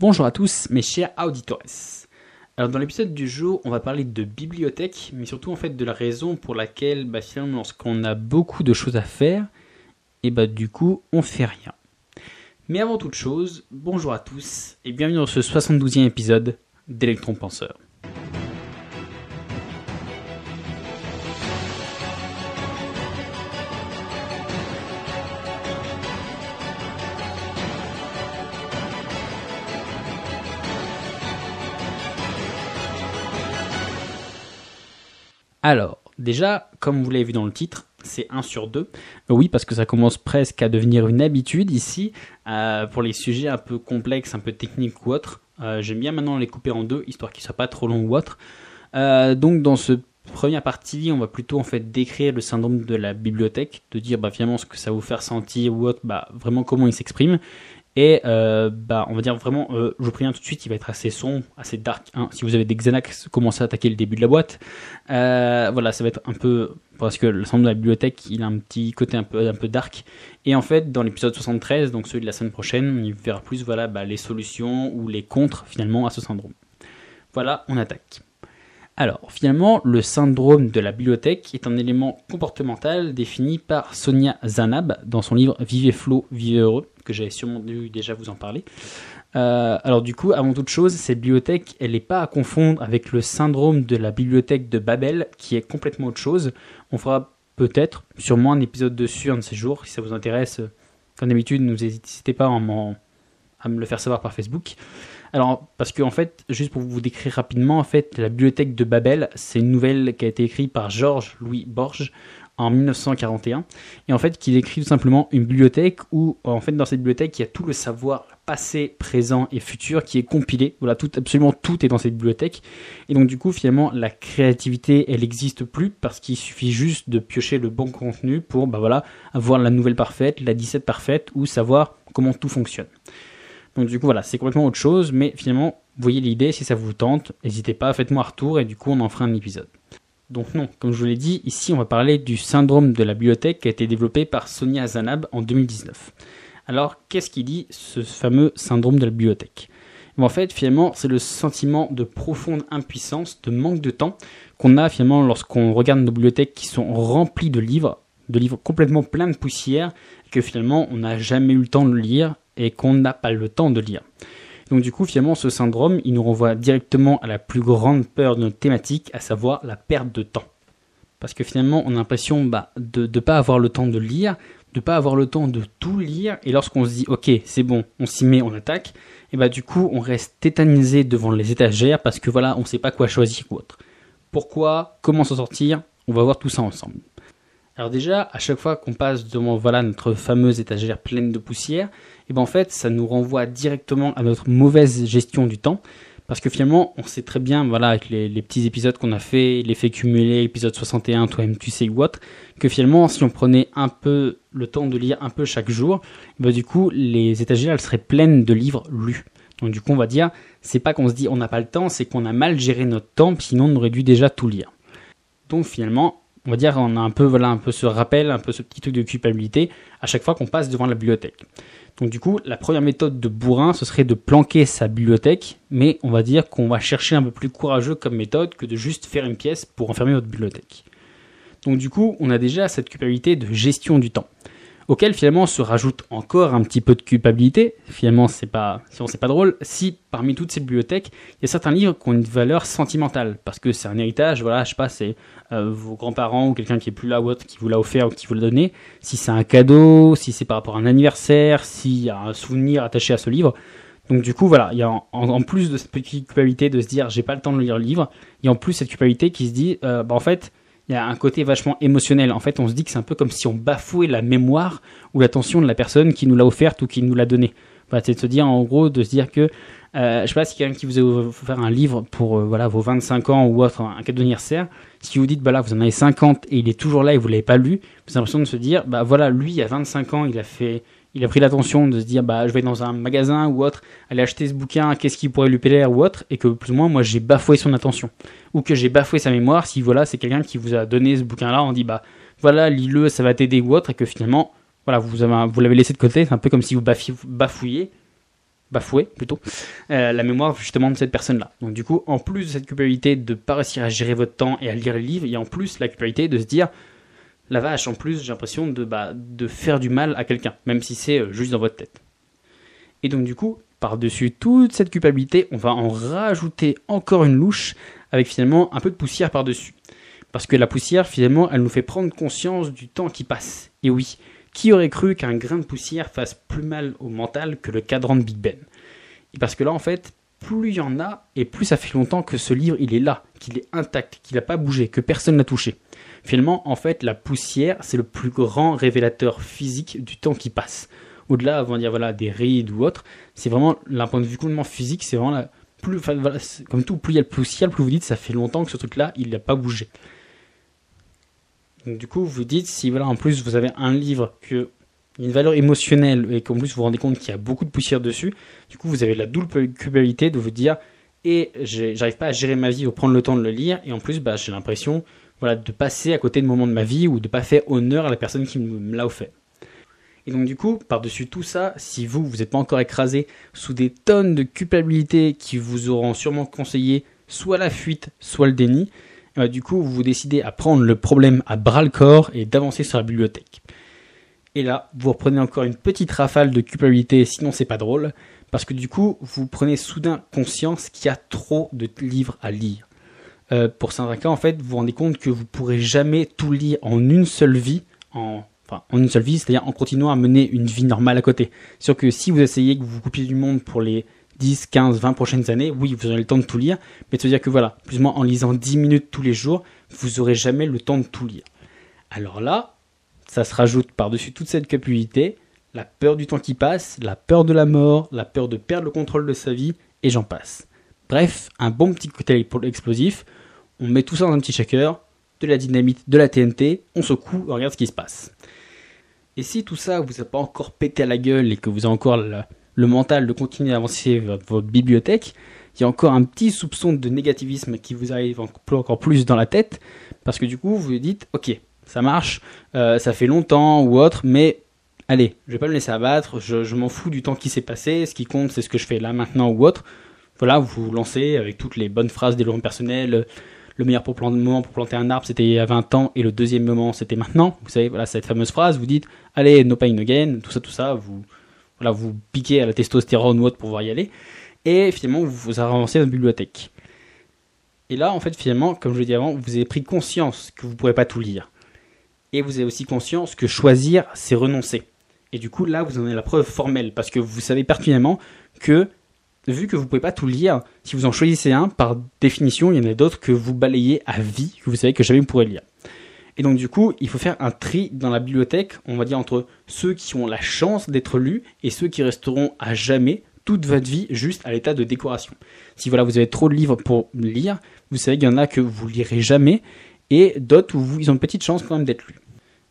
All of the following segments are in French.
Bonjour à tous mes chers auditores. Alors dans l'épisode du jour, on va parler de bibliothèque, mais surtout en fait de la raison pour laquelle bah, finalement lorsqu'on a beaucoup de choses à faire, et bah du coup on fait rien. Mais avant toute chose, bonjour à tous et bienvenue dans ce 72e épisode d'Electron Penseur. Alors, déjà, comme vous l'avez vu dans le titre, c'est 1 sur 2. Oui, parce que ça commence presque à devenir une habitude ici, euh, pour les sujets un peu complexes, un peu techniques ou autres. Euh, j'aime bien maintenant les couper en deux, histoire qu'ils soient pas trop longs ou autres. Euh, donc dans ce première partie, on va plutôt en fait décrire le syndrome de la bibliothèque, de dire bah, finalement ce que ça vous faire sentir ou autre, bah, vraiment comment il s'exprime. Et euh, bah, on va dire vraiment, euh, je vous préviens tout de suite, il va être assez sombre, assez dark. Hein. Si vous avez des Xanax, commencez à attaquer le début de la boîte. Euh, voilà, ça va être un peu parce que le centre de la bibliothèque, il a un petit côté un peu dark. Et en fait, dans l'épisode 73, donc celui de la semaine prochaine, on verra plus voilà bah, les solutions ou les contres finalement à ce syndrome. Voilà, on attaque. Alors, finalement, le syndrome de la bibliothèque est un élément comportemental défini par Sonia Zanab dans son livre Vivez flot, vivez heureux, que j'avais sûrement dû déjà vous en parler. Euh, alors du coup, avant toute chose, cette bibliothèque, elle n'est pas à confondre avec le syndrome de la bibliothèque de Babel, qui est complètement autre chose. On fera peut-être, sûrement un épisode dessus un de ces jours, si ça vous intéresse. Comme d'habitude, n'hésitez pas à, à me le faire savoir par Facebook. Alors, parce qu'en en fait, juste pour vous décrire rapidement, en fait, la bibliothèque de Babel, c'est une nouvelle qui a été écrite par Georges Louis Borges en 1941, et en fait, qui décrit tout simplement une bibliothèque où, en fait, dans cette bibliothèque, il y a tout le savoir passé, présent et futur qui est compilé. Voilà, tout, absolument tout est dans cette bibliothèque. Et donc, du coup, finalement, la créativité, elle n'existe plus parce qu'il suffit juste de piocher le bon contenu pour, bah voilà, avoir la nouvelle parfaite, la 17 parfaite, ou savoir comment tout fonctionne. Donc du coup voilà, c'est complètement autre chose, mais finalement, voyez l'idée, si ça vous tente, n'hésitez pas, faites-moi un retour et du coup on en fera un épisode. Donc non, comme je vous l'ai dit, ici on va parler du syndrome de la bibliothèque qui a été développé par Sonia Zanab en 2019. Alors qu'est-ce qu'il dit ce fameux syndrome de la bibliothèque? En fait, finalement, c'est le sentiment de profonde impuissance, de manque de temps qu'on a finalement lorsqu'on regarde nos bibliothèques qui sont remplies de livres, de livres complètement pleins de poussière, que finalement on n'a jamais eu le temps de lire et qu'on n'a pas le temps de lire. Donc du coup, finalement, ce syndrome, il nous renvoie directement à la plus grande peur de notre thématique, à savoir la perte de temps. Parce que finalement, on a l'impression bah, de ne pas avoir le temps de lire, de pas avoir le temps de tout lire, et lorsqu'on se dit, ok, c'est bon, on s'y met, on attaque, et bah du coup, on reste tétanisé devant les étagères parce que voilà, on ne sait pas quoi choisir ou autre. Pourquoi Comment s'en sortir On va voir tout ça ensemble. Alors déjà, à chaque fois qu'on passe devant voilà notre fameuse étagère pleine de poussière, et eh ben en fait, ça nous renvoie directement à notre mauvaise gestion du temps, parce que finalement, on sait très bien, voilà, avec les, petits épisodes qu'on a fait, l'effet cumulé, épisode 61, toi-même tu sais ou autre, que finalement, si on prenait un peu le temps de lire un peu chaque jour, eh ben du coup, les étagères elles seraient pleines de livres lus. Donc du coup, on va dire, c'est pas qu'on se dit on n'a pas le temps, c'est qu'on a mal géré notre temps, sinon on aurait dû déjà tout lire. Donc finalement, on va dire on a un peu voilà un peu ce rappel, un peu ce petit truc de culpabilité à chaque fois qu'on passe devant la bibliothèque. Donc du coup, la première méthode de bourrin, ce serait de planquer sa bibliothèque, mais on va dire qu'on va chercher un peu plus courageux comme méthode que de juste faire une pièce pour enfermer votre bibliothèque. Donc du coup, on a déjà cette culpabilité de gestion du temps auquel finalement se rajoute encore un petit peu de culpabilité. Finalement, c'est pas, c'est pas drôle. Si parmi toutes ces bibliothèques, il y a certains livres qui ont une valeur sentimentale, parce que c'est un héritage, voilà, je sais pas, c'est euh, vos grands-parents ou quelqu'un qui est plus là ou autre qui vous l'a offert ou qui vous l'a donné. Si c'est un cadeau, si c'est par rapport à un anniversaire, s'il y a un souvenir attaché à ce livre. Donc du coup, voilà, il y a en, plus de cette petite culpabilité de se dire j'ai pas le temps de lire le livre, il y a en plus cette culpabilité qui se dit euh, bah, en fait il y a un côté vachement émotionnel. En fait, on se dit que c'est un peu comme si on bafouait la mémoire ou l'attention de la personne qui nous l'a offerte ou qui nous l'a donnée. c'est de se dire, en gros, de se dire que, euh, je sais pas si quelqu'un qui vous a offert un livre pour euh, voilà vos 25 ans ou autre, un cadeau d'anniversaire, si vous dites, bah là, vous en avez 50 et il est toujours là et vous l'avez pas lu, vous avez l'impression de se dire, bah voilà, lui, il y a 25 ans, il a fait, il a pris l'attention de se dire bah je vais dans un magasin ou autre aller acheter ce bouquin qu'est-ce qui pourrait lui plaire ou autre et que plus ou moins moi j'ai bafoué son attention ou que j'ai bafoué sa mémoire si voilà c'est quelqu'un qui vous a donné ce bouquin là on dit bah voilà lis-le ça va t'aider ou autre et que finalement voilà vous avez vous l'avez laissé de côté c'est un peu comme si vous bafouillez bafouer plutôt euh, la mémoire justement de cette personne-là. Donc du coup, en plus de cette culpabilité de pas réussir à gérer votre temps et à lire les livres, il y a en plus la culpabilité de se dire la vache, en plus j'ai l'impression de, bah, de faire du mal à quelqu'un, même si c'est euh, juste dans votre tête. Et donc du coup, par-dessus toute cette culpabilité, on va en rajouter encore une louche avec finalement un peu de poussière par-dessus. Parce que la poussière, finalement, elle nous fait prendre conscience du temps qui passe. Et oui, qui aurait cru qu'un grain de poussière fasse plus mal au mental que le cadran de Big Ben? Et parce que là, en fait, plus il y en a, et plus ça fait longtemps que ce livre, il est là, qu'il est intact, qu'il n'a pas bougé, que personne n'a touché. Finalement, en fait, la poussière, c'est le plus grand révélateur physique du temps qui passe. Au-delà, avant de dire voilà, des rides ou autre, c'est vraiment, d'un point de vue complètement physique, c'est vraiment la, plus, comme tout, plus il y a de poussière, plus vous dites, ça fait longtemps que ce truc-là, il n'a pas bougé. Donc, du coup, vous dites, si voilà, en plus vous avez un livre qui a une valeur émotionnelle et qu'en plus vous vous rendez compte qu'il y a beaucoup de poussière dessus, du coup vous avez la double culpabilité de vous dire, et j'arrive pas à gérer ma vie ou prendre le temps de le lire, et en plus bah, j'ai l'impression voilà, de passer à côté de moments de ma vie ou de pas faire honneur à la personne qui me l'a offert. Et donc du coup, par-dessus tout ça, si vous, vous n'êtes pas encore écrasé sous des tonnes de culpabilité qui vous auront sûrement conseillé soit la fuite, soit le déni, bah, du coup, vous décidez à prendre le problème à bras le corps et d'avancer sur la bibliothèque. Et là, vous reprenez encore une petite rafale de culpabilité, sinon c'est pas drôle, parce que du coup, vous prenez soudain conscience qu'il y a trop de livres à lire. Euh, pour certains cas, en fait, vous vous rendez compte que vous pourrez jamais tout lire en une seule vie, en, une seule vie, c'est-à-dire en continuant à mener une vie normale à côté. Sûr que si vous essayez que vous vous coupiez du monde pour les 10, 15, 20 prochaines années, oui, vous aurez le temps de tout lire, mais de se dire que voilà, plus ou moins en lisant 10 minutes tous les jours, vous aurez jamais le temps de tout lire. Alors là, ça se rajoute par-dessus toute cette culpabilité, la peur du temps qui passe, la peur de la mort, la peur de perdre le contrôle de sa vie, et j'en passe. Bref, un bon petit cocktail pour l'explosif, on met tout ça dans un petit shaker, de la dynamite, de la TNT, on secoue, on regarde ce qui se passe. Et si tout ça vous a pas encore pété à la gueule et que vous avez encore le mental de continuer à avancer votre, bibliothèque, il y a encore un petit soupçon de négativisme qui vous arrive encore plus dans la tête, parce que du coup, vous vous dites, ok, ça marche, euh, ça fait longtemps ou autre, mais allez, je vais pas me laisser abattre, je, m'en fous du temps qui s'est passé, ce qui compte, c'est ce que je fais là maintenant ou autre. Voilà, vous vous lancez avec toutes les bonnes phrases développement personnel. Le meilleur pour moment pour planter un arbre, c'était a 20 ans, et le deuxième moment, c'était maintenant. Vous savez, voilà, cette fameuse phrase, vous dites, allez, no pain, no gain, tout ça, tout ça, vous, voilà, vous piquez à la testostérone ou autre pour pouvoir y aller, et finalement vous, vous avancez dans la bibliothèque. Et là, en fait, finalement, comme je l'ai dit avant, vous avez pris conscience que vous ne pourrez pas tout lire. Et vous avez aussi conscience que choisir, c'est renoncer. Et du coup, là, vous en avez la preuve formelle, parce que vous savez pertinemment que, vu que vous ne pouvez pas tout lire, si vous en choisissez un, par définition, il y en a d'autres que vous balayez à vie, que vous savez que jamais vous pourrez lire. Et donc du coup, il faut faire un tri dans la bibliothèque, on va dire entre ceux qui ont la chance d'être lus et ceux qui resteront à jamais toute votre vie juste à l'état de décoration. Si voilà, vous avez trop de livres pour lire, vous savez qu'il y en a que vous lirez jamais et d'autres où ils ont une petite chance quand même d'être lus.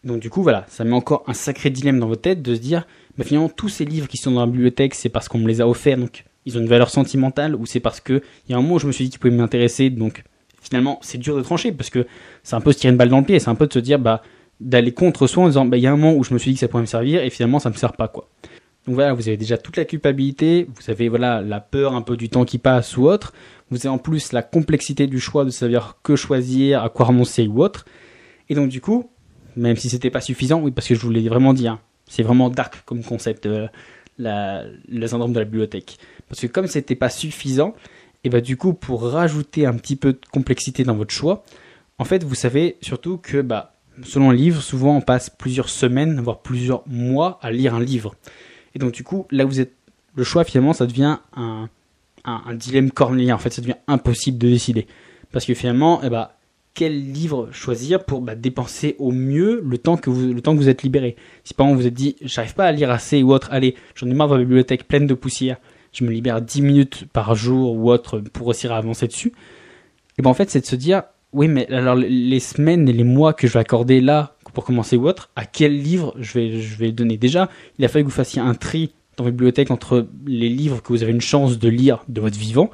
Donc du coup, voilà, ça met encore un sacré dilemme dans votre tête de se dire, bah, finalement, tous ces livres qui sont dans la bibliothèque, c'est parce qu'on me les a offerts, donc ils ont une valeur sentimentale, ou c'est parce que il y a un moment où je me suis dit qu'ils pouvaient m'intéresser, donc finalement, c'est dur de trancher parce que c'est un peu se tirer une balle dans le pied, c'est un peu de se dire, bah, d'aller contre soi en disant, bah, il y a un moment où je me suis dit que ça pourrait me servir et finalement, ça me sert pas, quoi. Donc voilà, vous avez déjà toute la culpabilité, vous avez voilà la peur un peu du temps qui passe ou autre, vous avez en plus la complexité du choix de savoir que choisir, à quoi renoncer ou autre. Et donc du coup, même si c'était pas suffisant, oui parce que je vous l'ai vraiment dit, hein, c'est vraiment dark comme concept euh, la, le syndrome de la bibliothèque. Parce que comme c'était pas suffisant, et bah du coup pour rajouter un petit peu de complexité dans votre choix, en fait vous savez surtout que bah selon un livre, souvent on passe plusieurs semaines, voire plusieurs mois à lire un livre. Et donc du coup, là vous êtes le choix finalement ça devient un, dilemme cornélien, en fait ça devient impossible de décider. Parce que finalement, eh bah, quel livre choisir pour bah, dépenser au mieux le temps que vous le temps que vous êtes libéré? Si par exemple vous êtes dit j'arrive pas à lire assez ou autre, allez, j'en ai marre de ma bibliothèque pleine de poussière, je me libère 10 minutes par jour ou autre pour réussir à avancer dessus, et ben en fait c'est de se dire oui mais alors les semaines et les mois que je vais accorder là pour commencer ou autre, à quel livre je vais je vais donner déjà Il a fallu que vous fassiez un tri dans votre bibliothèque entre les livres que vous avez une chance de lire de votre vivant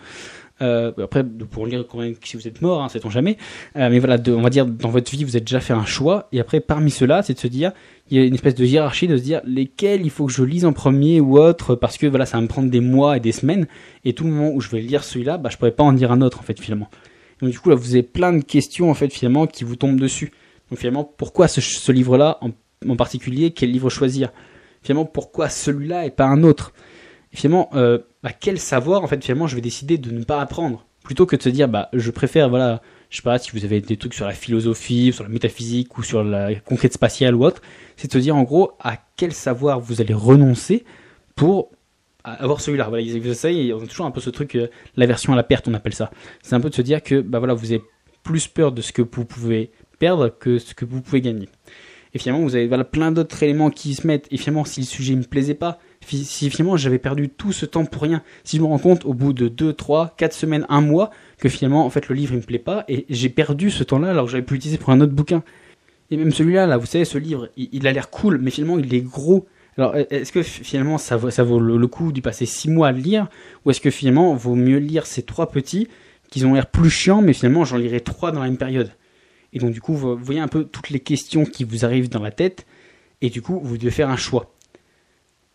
Euh, après, pour lire si vous êtes mort, hein, sait-on jamais. Euh, mais voilà, on va dire dans votre vie, vous avez déjà fait un choix. Et après, parmi ceux-là, c'est de se dire, il y a une espèce de hiérarchie de se dire lesquels il faut que je lise en premier ou autre, parce que voilà, ça va me prendre des mois et des semaines. Et tout le moment où je vais lire celui-là, bah, je pourrais pas en lire un autre en fait finalement. Donc du coup, là, vous avez plein de questions en fait finalement qui vous tombent dessus. Donc finalement, pourquoi ce, livre-là en, particulier Quel livre choisir? Finalement, pourquoi celui-là et pas un autre? Finalement, euh, bah, quel savoir en fait finalement je vais décider de ne pas apprendre? Plutôt que de se dire bah je préfère voilà je sais pas si vous avez des trucs sur la philosophie sur la métaphysique ou sur la conquête spatiale ou autre c'est de se dire en gros à quel savoir vous allez renoncer pour avoir celui-là? Voilà savez on a toujours un peu ce truc euh, la version à la perte on appelle ça. C'est un peu de se dire que bah voilà vous avez plus peur de ce que vous pouvez perdre que ce que vous pouvez gagner et finalement vous avez voilà plein d'autres éléments qui se mettent et finalement si le sujet me plaisait pas si finalement j'avais perdu tout ce temps pour rien, si je me rends compte au bout de 2, 3, 4 semaines, un mois, que finalement en fait le livre il me plaît pas et j'ai perdu ce temps-là alors que j'avais pu l'utiliser pour un autre bouquin. Et même celui-là, là, vous savez, ce livre, il, a l'air cool, mais finalement il est gros. Alors est-ce que finalement ça vaut, ça vaut le, coup d'y passer 6 mois à le lire? Ou est-ce que finalement vaut mieux lire ces trois petits qui ont l'air plus chiants mais finalement j'en lirai trois dans la même période? Et donc du coup vous voyez un peu toutes les questions qui vous arrivent dans la tête et du coup vous devez faire un choix.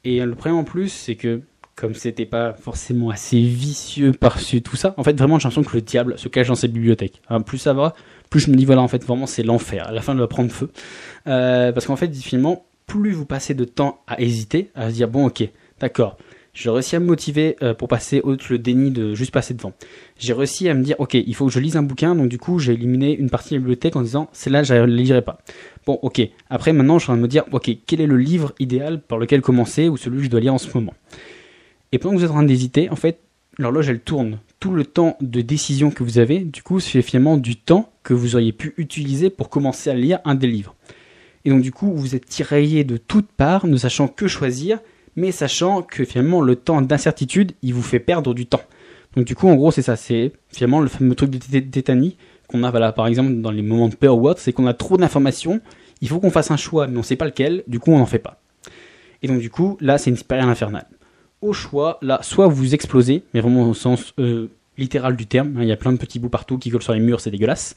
Et le problème en plus, c'est que comme c'était pas forcément assez vicieux par-dessus tout ça, en fait vraiment j'ai l'impression que le diable se cache dans cette bibliothèque. plus ça va, plus je me dis voilà en fait vraiment c'est l'enfer. La fin de va prendre feu, euh, parce qu'en fait finalement plus vous passez de temps à hésiter, à se dire bon ok d'accord, j'ai réussi à me motiver euh, pour passer outre le déni de juste passer devant. J'ai réussi à me dire, ok, il faut que je lise un bouquin, donc du coup, j'ai éliminé une partie de la bibliothèque en disant, celle-là, je ne la lirai pas. Bon, ok. Après, maintenant, je suis en train de me dire, ok, quel est le livre idéal par lequel commencer ou celui que je dois lire en ce moment? Et pendant que vous êtes en train d'hésiter, en fait, l'horloge, elle tourne. Tout le temps de décision que vous avez, du coup, c'est finalement du temps que vous auriez pu utiliser pour commencer à lire un des livres. Et donc, du coup, vous êtes tiraillé de toutes parts, ne sachant que choisir, mais sachant que finalement le temps d'incertitude, il vous fait perdre du temps. Donc du coup, en gros, c'est ça, c'est finalement le fameux truc de tétanie qu'on a, par exemple, dans les moments de peur ou c'est qu'on a trop d'informations, il faut qu'on fasse un choix, mais on ne sait pas lequel, du coup, on n'en fait pas. Et donc du coup, là, c'est une spirale infernale. Au choix, là, soit vous explosez, mais vraiment au sens euh, littéral du terme, hein, il y a plein de petits bouts partout qui collent sur les murs, c'est dégueulasse.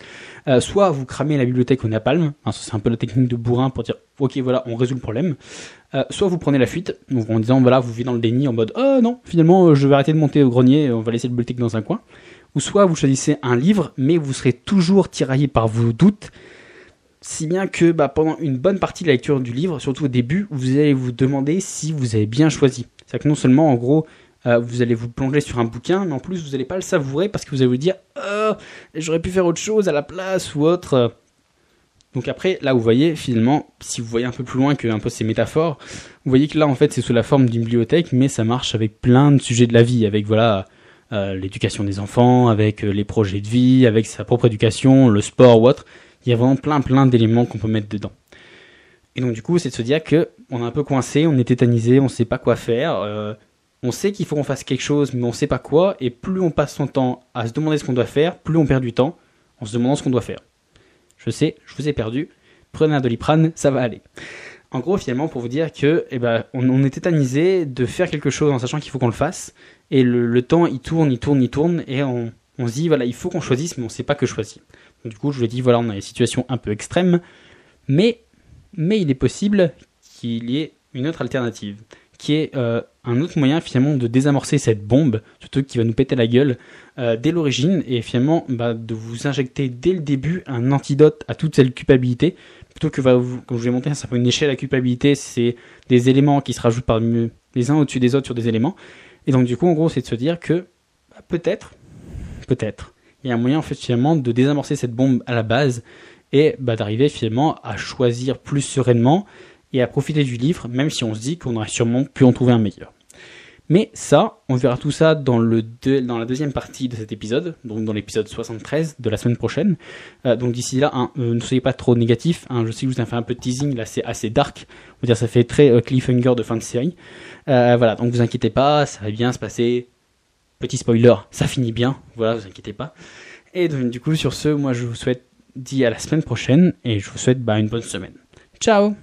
Euh, soit vous cramez la bibliothèque au napalm, hein, c'est un peu la technique de bourrin pour dire ok voilà on résout le problème. Euh, soit vous prenez la fuite, en disant voilà vous vivez dans le déni en mode oh non finalement euh, je vais arrêter de monter au grenier, on va laisser le bibliothèque dans un coin. Ou soit vous choisissez un livre, mais vous serez toujours tiraillé par vos doutes, si bien que bah, pendant une bonne partie de la lecture du livre, surtout au début, vous allez vous demander si vous avez bien choisi. C'est-à-dire que non seulement en gros euh, vous allez vous plonger sur un bouquin, mais en plus vous n'allez pas le savourer parce que vous allez vous dire oh, j'aurais pu faire autre chose à la place ou autre. Donc après, là vous voyez finalement, si vous voyez un peu plus loin que un peu ces métaphores, vous voyez que là en fait c'est sous la forme d'une bibliothèque, mais ça marche avec plein de sujets de la vie, avec voilà euh, l'éducation des enfants, avec euh, les projets de vie, avec sa propre éducation, le sport ou autre. Il y a vraiment plein plein d'éléments qu'on peut mettre dedans. Et donc du coup, c'est de se dire que on est un peu coincé, on est tétanisé, on ne sait pas quoi faire on sait qu'il faut qu'on fasse quelque chose, mais on ne sait pas quoi, et plus on passe son temps à se demander ce qu'on doit faire, plus on perd du temps en se demandant ce qu'on doit faire. Je sais, je vous ai perdu, prenez un doliprane, ça va aller. En gros, finalement, pour vous dire que, eh ben, on, est tétanisé de faire quelque chose en sachant qu'il faut qu'on le fasse, et le, temps, il tourne, il tourne, il tourne, et on, se dit, voilà, il faut qu'on choisisse, mais on ne sait pas que choisir. du coup, je vous ai dit, voilà, on a des situations un peu extrêmes, mais, mais il est possible qu'il y ait une autre alternative qui est euh, un autre moyen finalement de désamorcer cette bombe, ce truc qui va nous péter la gueule euh, dès l'origine, et finalement bah, de vous injecter dès le début un antidote à toute cette culpabilité, plutôt que, comme je vous ai montré, une échelle à culpabilité, c'est des éléments qui se rajoutent par les uns au-dessus des autres sur des éléments, et donc du coup en gros c'est de se dire que bah, peut-être, peut-être, il y a un moyen en finalement de désamorcer cette bombe à la base, et bah, d'arriver finalement à choisir plus sereinement, et à profiter du livre, même si on se dit qu'on aurait sûrement pu en trouver un meilleur. Mais ça, on verra tout ça dans, le dans la deuxième partie de cet épisode, donc dans l'épisode 73 de la semaine prochaine. Euh, donc d'ici là, euh, ne soyez pas trop négatifs. Hein, je sais que je vous ai fait un peu de teasing, là c'est assez dark. On va dire ça fait très euh, cliffhanger de fin de série. voilà, donc vous inquiétez pas, ça va bien se passer. Petit spoiler, ça finit bien. Voilà, vous inquiétez pas. Et donc, du coup, sur ce, moi je vous souhaite dit à la semaine prochaine et je vous souhaite bah, une bonne semaine. Ciao